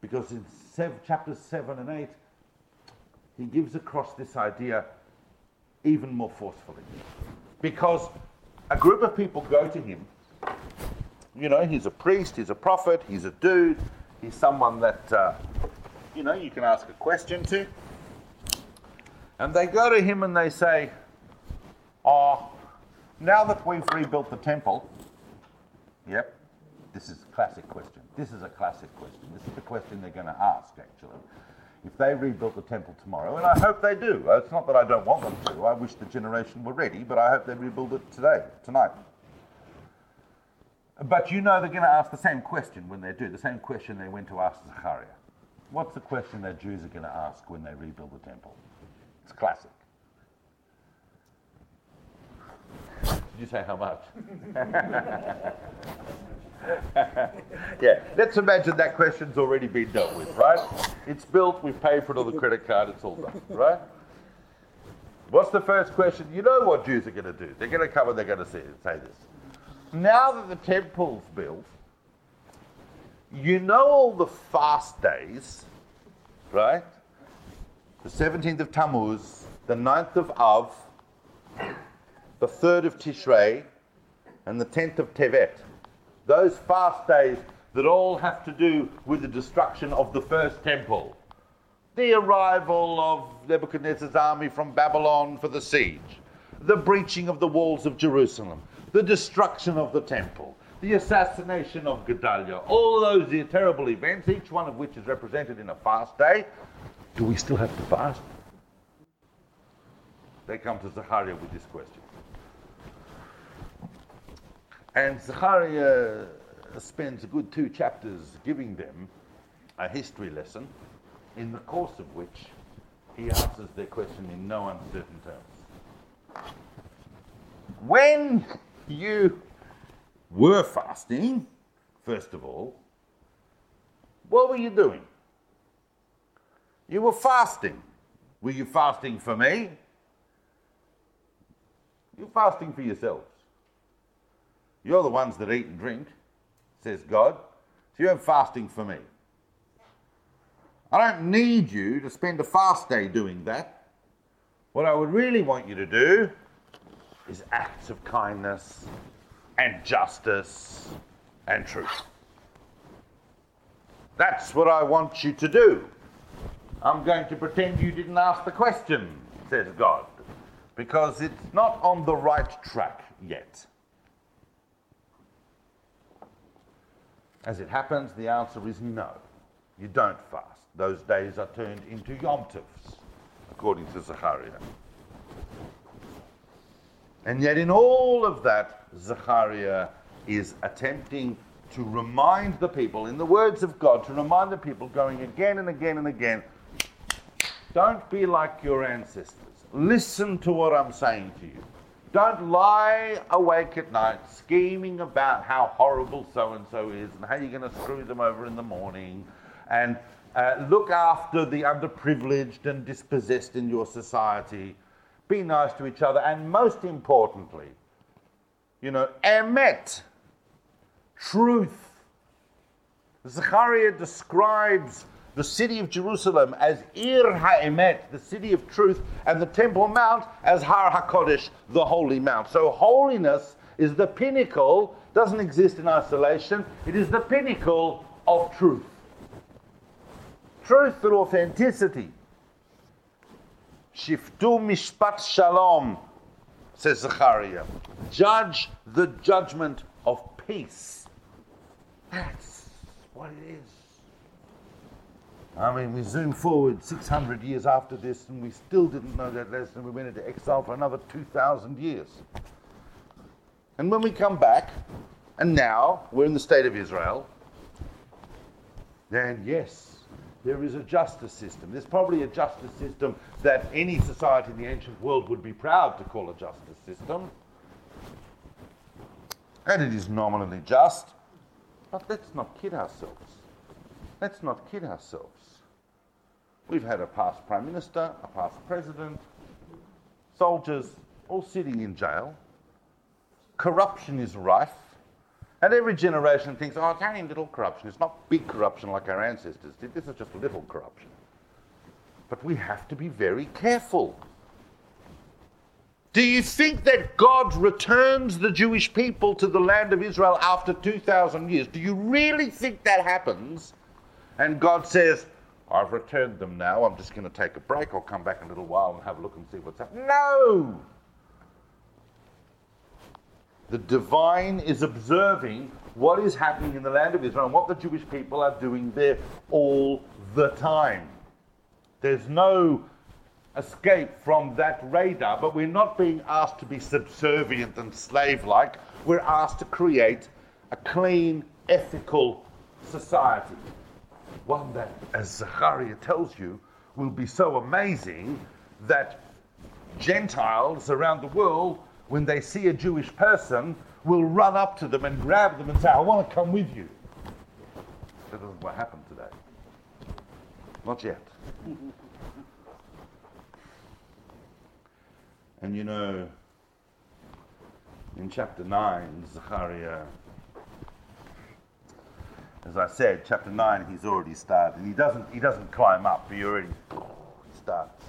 C: Because in seven, chapters 7 and 8, he gives across this idea even more forcefully. Because a group of people go to him, you know, he's a priest, he's a prophet, he's a dude, he's someone that, uh, you know, you can ask a question to. And they go to him and they say, Oh, now that we've rebuilt the temple, yep, this is a classic question. This is a classic question. This is the question they're going to ask, actually. If they rebuilt the temple tomorrow, and I hope they do. It's not that I don't want them to. I wish the generation were ready, but I hope they rebuild it today, tonight. But you know they're going to ask the same question when they do, the same question they went to ask Zechariah. What's the question that Jews are going to ask when they rebuild the temple? It's classic. Did you say how much? yeah, let's imagine that question's already been dealt with, right? It's built, we've paid for it on the credit card, it's all done, right? What's the first question? You know what Jews are going to do. They're going to come and they're going to say, say this now that the temple's built, you know all the fast days, right? The 17th of Tammuz, the 9th of Av, the 3rd of Tishrei, and the 10th of Tevet. Those fast days that all have to do with the destruction of the first temple. The arrival of Nebuchadnezzar's army from Babylon for the siege. The breaching of the walls of Jerusalem the destruction of the temple, the assassination of Gedaliah, all those terrible events, each one of which is represented in a fast day, do we still have to fast? They come to Zechariah with this question. And Zechariah spends a good two chapters giving them a history lesson, in the course of which he answers their question in no uncertain terms. When you were fasting, first of all, what were you doing? You were fasting. Were you fasting for me? You're fasting for yourselves. You're the ones that eat and drink, says God. So you're fasting for me. I don't need you to spend a fast day doing that. What I would really want you to do is acts of kindness and justice and truth. That's what I want you to do. I'm going to pretend you didn't ask the question, says God, because it's not on the right track yet. As it happens, the answer is no. You don't fast. Those days are turned into Yom Tovs, according to Zechariah. And yet, in all of that, Zechariah is attempting to remind the people, in the words of God, to remind the people, going again and again and again, don't be like your ancestors. Listen to what I'm saying to you. Don't lie awake at night scheming about how horrible so and so is and how you're going to screw them over in the morning. And uh, look after the underprivileged and dispossessed in your society be nice to each other, and most importantly, you know, emet, truth. Zechariah describes the city of Jerusalem as Ir HaEmet, the city of truth, and the Temple Mount as Har HaKodesh, the holy mount. So holiness is the pinnacle, doesn't exist in isolation, it is the pinnacle of truth. Truth and authenticity. Shiftu mishpat shalom, says Zechariah. Judge the judgment of peace. That's what it is. I mean, we zoom forward 600 years after this and we still didn't know that lesson. We went into exile for another 2,000 years. And when we come back and now we're in the state of Israel, then yes, there is a justice system. There's probably a justice system that any society in the ancient world would be proud to call a justice system. And it is nominally just. But let's not kid ourselves. Let's not kid ourselves. We've had a past prime minister, a past president, soldiers all sitting in jail. Corruption is rife. And every generation thinks, oh, it's only little corruption. It's not big corruption like our ancestors did. This is just little corruption. But we have to be very careful. Do you think that God returns the Jewish people to the land of Israel after 2,000 years? Do you really think that happens? And God says, I've returned them now. I'm just going to take a break. I'll come back in a little while and have a look and see what's happening. No! The divine is observing what is happening in the land of Israel and what the Jewish people are doing there all the time. There's no escape from that radar, but we're not being asked to be subservient and slave like. We're asked to create a clean, ethical society. One that, as Zechariah tells you, will be so amazing that Gentiles around the world when they see a Jewish person, will run up to them and grab them and say, I want to come with you. That isn't what happened today. Not yet. And you know, in chapter 9, Zechariah, as I said, chapter 9, he's already started. He doesn't, he doesn't climb up, he already starts.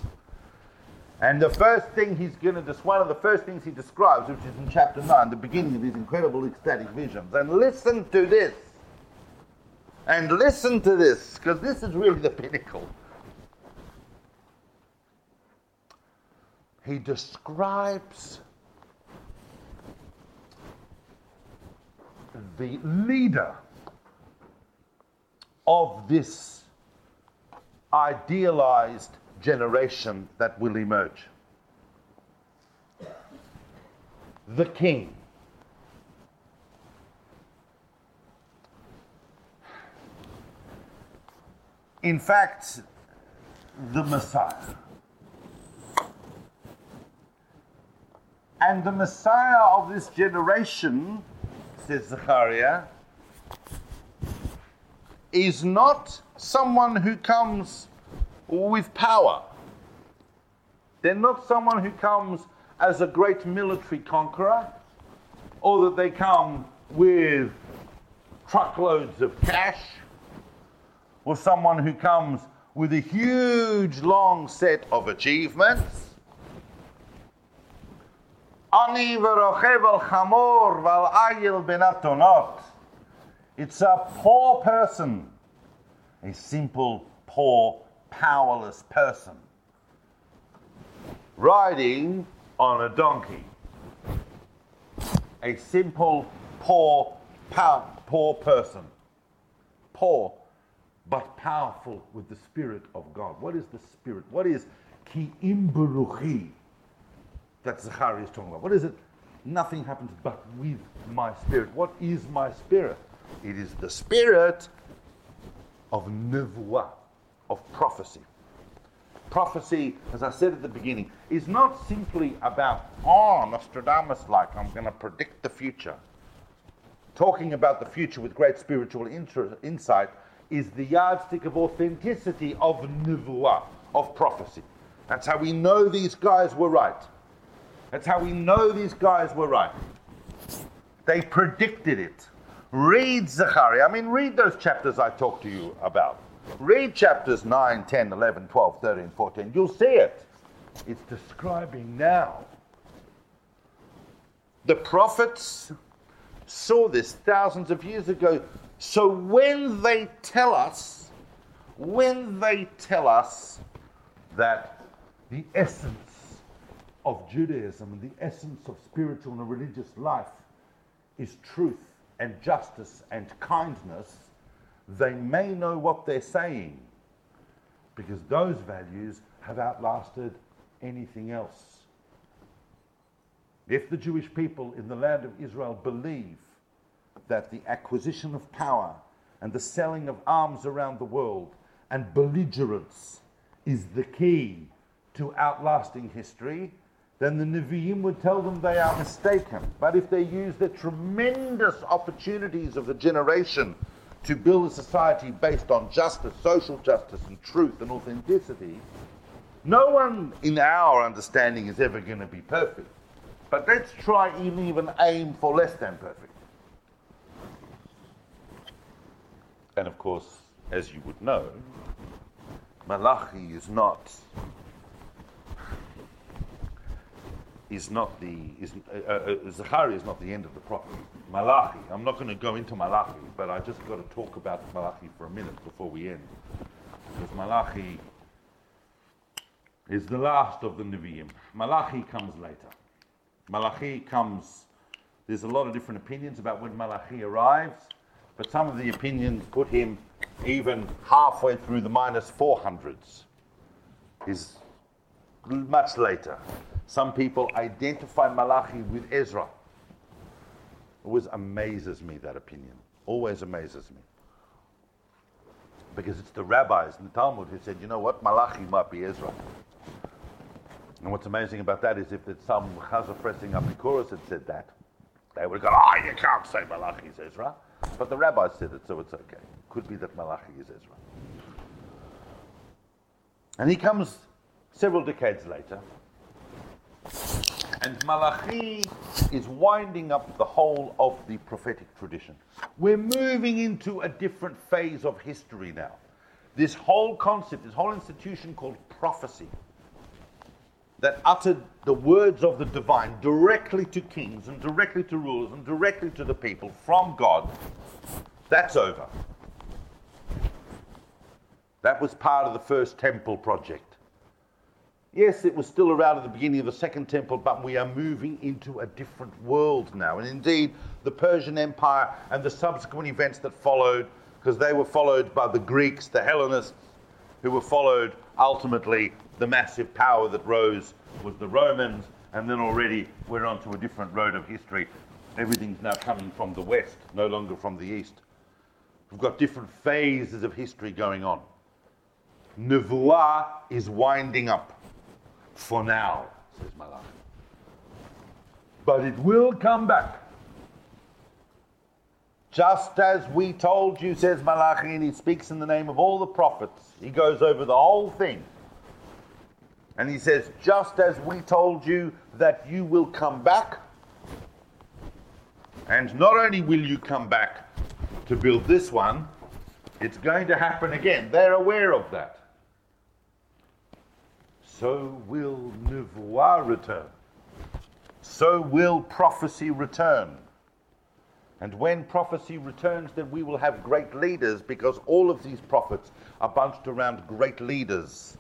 C: And the first thing he's going to, just one of the first things he describes, which is in chapter 9, the beginning of these incredible ecstatic visions. And listen to this. And listen to this, because this is really the pinnacle. He describes the leader of this idealized generation that will emerge. The king. In fact, the Messiah. And the Messiah of this generation, says Zechariah, is not someone who comes with power. They're not someone who comes as a great military conqueror, or that they come with truckloads of cash, or someone who comes with a huge long set of achievements. It's a poor person, a simple, poor powerless person riding on a donkey. A simple, poor, power, poor person. Poor, but powerful with the Spirit of God. What is the Spirit? What is ki imburuchi that Zechariah is talking about? What is it? Nothing happens but with my Spirit. What is my Spirit? It is the Spirit of Nevuah of prophecy. Prophecy, as I said at the beginning, is not simply about, oh, Nostradamus like, I'm going to predict the future. Talking about the future with great spiritual insight is the yardstick of authenticity of Nivuah, of prophecy. That's how we know these guys were right. That's how we know these guys were right. They predicted it. Read Zechariah. I mean, read those chapters I talked to you about. Read chapters 9, 10, 11, 12, 13, 14. You'll see it. It's describing now. The prophets saw this thousands of years ago. So when they tell us, when they tell us that the essence of Judaism and the essence of spiritual and religious life is truth and justice and kindness, they may know what they're saying because those values have outlasted anything else. If the Jewish people in the land of Israel believe that the acquisition of power and the selling of arms around the world and belligerence is the key to outlasting history, then the Nevi'im would tell them they are mistaken. But if they use the tremendous opportunities of the generation to build a society based on justice, social justice, and truth and authenticity, no one in our understanding is ever going to be perfect. But let's try and even aim for less than perfect. And of course, as you would know, Malachi is not is not the is uh, uh, Zechariah is not the end of the prophet. Malachi. I'm not going to go into Malachi, but I just got to talk about Malachi for a minute before we end, because Malachi is the last of the Nevi'im. Malachi comes later. Malachi comes. There's a lot of different opinions about when Malachi arrives, but some of the opinions put him even halfway through the minus 400s. Is much later. Some people identify Malachi with Ezra. Always amazes me, that opinion. Always amazes me. Because it's the rabbis in the Talmud who said, you know what, Malachi might be Ezra. And what's amazing about that is if there's some Chazar pressing up Bikuras had said that, they would have gone, oh, you can't say Malachi is Ezra. But the rabbis said it, so it's okay. Could be that Malachi is Ezra. And he comes several decades later, and Malachi is winding up the whole of the prophetic tradition. We're moving into a different phase of history now. This whole concept, this whole institution called prophecy, that uttered the words of the divine directly to kings and directly to rulers and directly to the people from God, that's over. That was part of the first temple project. Yes, it was still around at the beginning of the Second Temple, but we are moving into a different world now. And indeed, the Persian Empire and the subsequent events that followed, because they were followed by the Greeks, the Hellenists, who were followed ultimately, the massive power that rose was the Romans, and then already we're onto a different road of history. Everything's now coming from the west, no longer from the east. We've got different phases of history going on. Nevuah is winding up for now, says Malachi. But it will come back. Just as we told you, says Malachi, and he speaks in the name of all the prophets. He goes over the whole thing. And he says, just as we told you that you will come back, and not only will you come back to build this one, it's going to happen again. They're aware of that so will Nevuah return. So will prophecy return. And when prophecy returns, then we will have great leaders because all of these prophets are bunched around great leaders.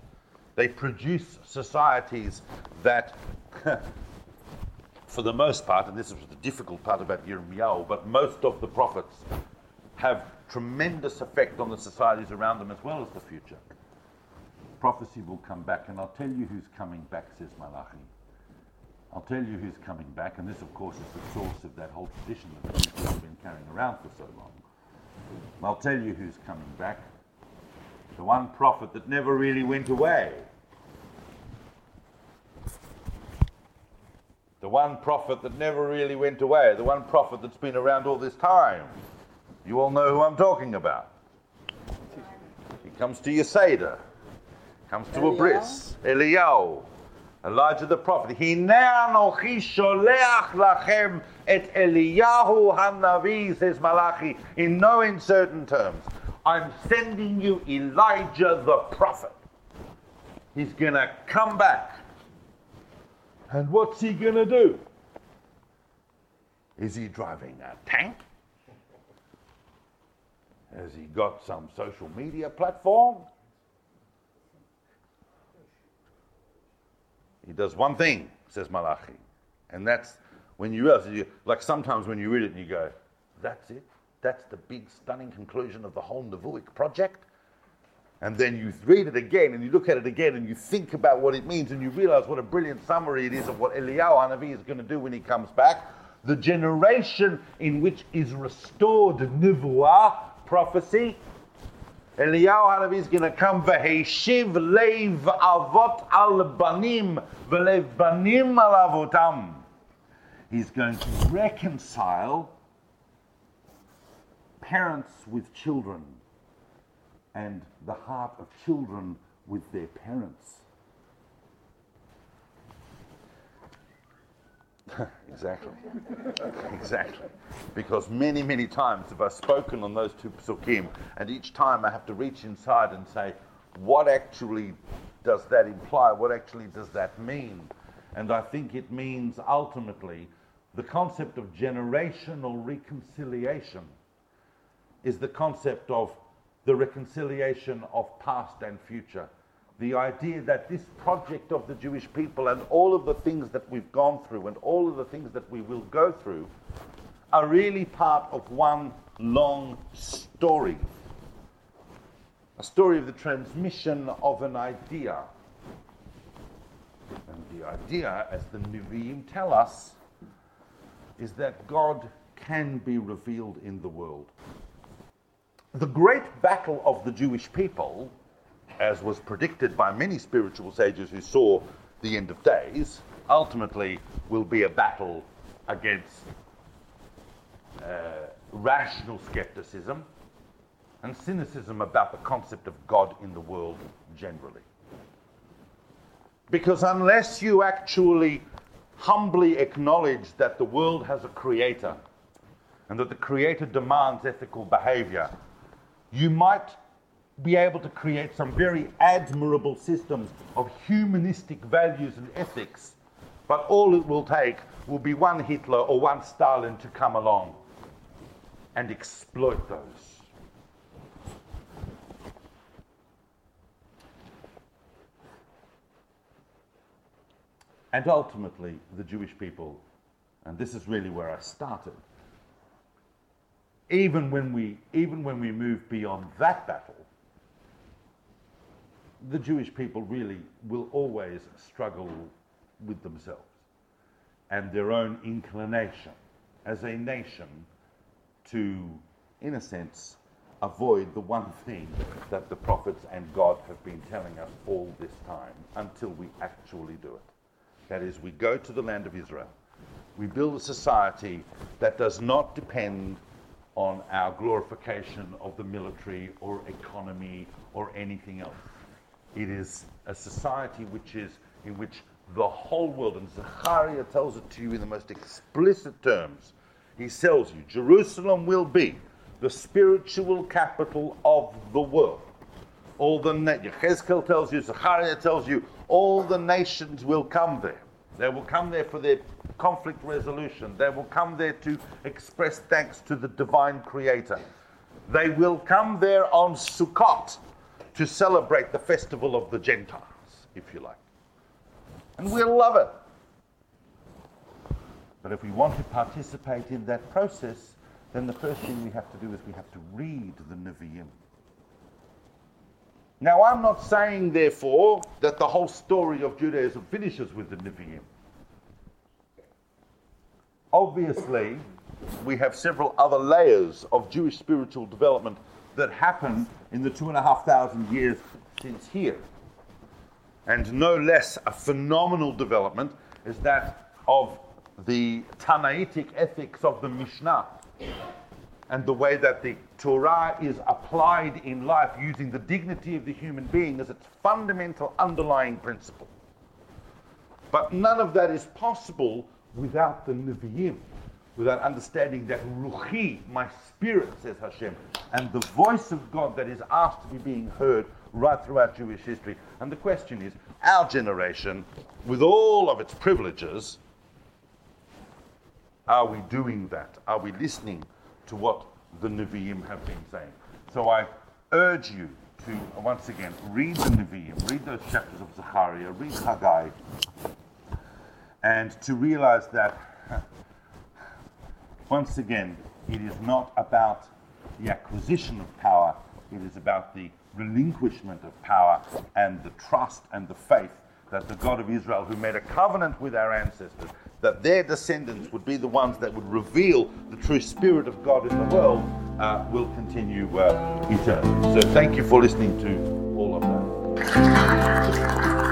C: They produce societies that, for the most part, and this is the difficult part about Yirmiyahu, but most of the prophets have tremendous effect on the societies around them as well as the future prophecy will come back, and I'll tell you who's coming back, says Malachi. I'll tell you who's coming back, and this, of course, is the source of that whole tradition that people have been carrying around for so long. I'll tell you who's coming back. The one prophet that never really went away. The one prophet that never really went away. The one prophet that's been around all this time. You all know who I'm talking about. He comes to your comes to a bris. Eliyahu. Elijah the prophet. Hina anochi sholeach lachem et Eliyahu hanavi, says Malachi, in no uncertain terms. I'm sending you Elijah the prophet. He's going to come back. And what's he going to do? Is he driving a tank? Has he got some social media platform? Does one thing, says Malachi, and that's when you realize, you, like sometimes when you read it and you go, that's it? That's the big stunning conclusion of the whole Nevuic project? And then you read it again and you look at it again and you think about what it means and you realize what a brilliant summary it is of what Eliyahu Hanavi is going to do when he comes back. the generation in which is restored Nivuah, prophecy. Eliyahu Hanavi is going to come v'heishiv leiv avot al banim v'leiv banim al avotam. He's going to reconcile parents with children and the heart of children with their parents. exactly. exactly. Because many, many times have I spoken on those two psukim, and each time I have to reach inside and say, what actually does that imply? What actually does that mean? And I think it means ultimately the concept of generational reconciliation is the concept of the reconciliation of past and future the idea that this project of the Jewish people and all of the things that we've gone through and all of the things that we will go through are really part of one long story. A story of the transmission of an idea. And the idea, as the Nevi'im tell us, is that God can be revealed in the world. The great battle of the Jewish people as was predicted by many spiritual sages who saw the end of days, ultimately will be a battle against uh, rational skepticism and cynicism about the concept of God in the world generally. Because unless you actually humbly acknowledge that the world has a creator and that the creator demands ethical behavior, you might be able to create some very admirable systems of humanistic values and ethics, but all it will take will be one Hitler or one Stalin to come along and exploit those. And ultimately, the Jewish people, and this is really where I started, even when we, even when we move beyond that battle, the Jewish people really will always struggle with themselves and their own inclination as a nation to, in a sense, avoid the one thing that the prophets and God have been telling us all this time until we actually do it. That is, we go to the land of Israel. We build a society that does not depend on our glorification of the military or economy or anything else. It is a society which is in which the whole world, and Zechariah tells it to you in the most explicit terms. He tells you Jerusalem will be the spiritual capital of the world. All the Yechezkel tells you, tells you, all the nations will come there. They will come there for their conflict resolution. They will come there to express thanks to the divine creator. They will come there on Sukkot to celebrate the festival of the Gentiles, if you like. And we'll love it. But if we want to participate in that process, then the first thing we have to do is we have to read the Nevi'im. Now, I'm not saying, therefore, that the whole story of Judaism finishes with the Nevi'im. Obviously, we have several other layers of Jewish spiritual development that happened in the two and a half thousand years since here. And no less a phenomenal development is that of the Tannaitic ethics of the Mishnah and the way that the Torah is applied in life using the dignity of the human being as its fundamental underlying principle. But none of that is possible without the Nevi'im without understanding that ruhi, my spirit, says Hashem, and the voice of God that is asked to be being heard right throughout Jewish history. And the question is, our generation, with all of its privileges, are we doing that? Are we listening to what the Nevi'im have been saying? So I urge you to, once again, read the Nevi'im, read those chapters of Zechariah, read Haggai, and to realize that once again, it is not about the acquisition of power, it is about the relinquishment of power and the trust and the faith that the God of Israel, who made a covenant with our ancestors, that their descendants would be the ones that would reveal the true spirit of God in the world, uh, will continue uh, eternally. So thank you for listening to all of that.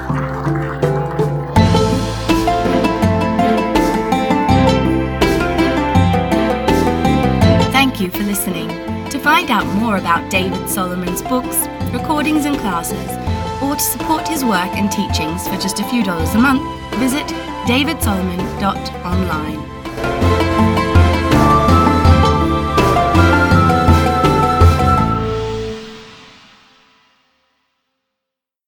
A: You for listening. To find out more about David Solomon's books, recordings, and classes, or to support his work and teachings for just a few dollars a month, visit davidsolomon.online.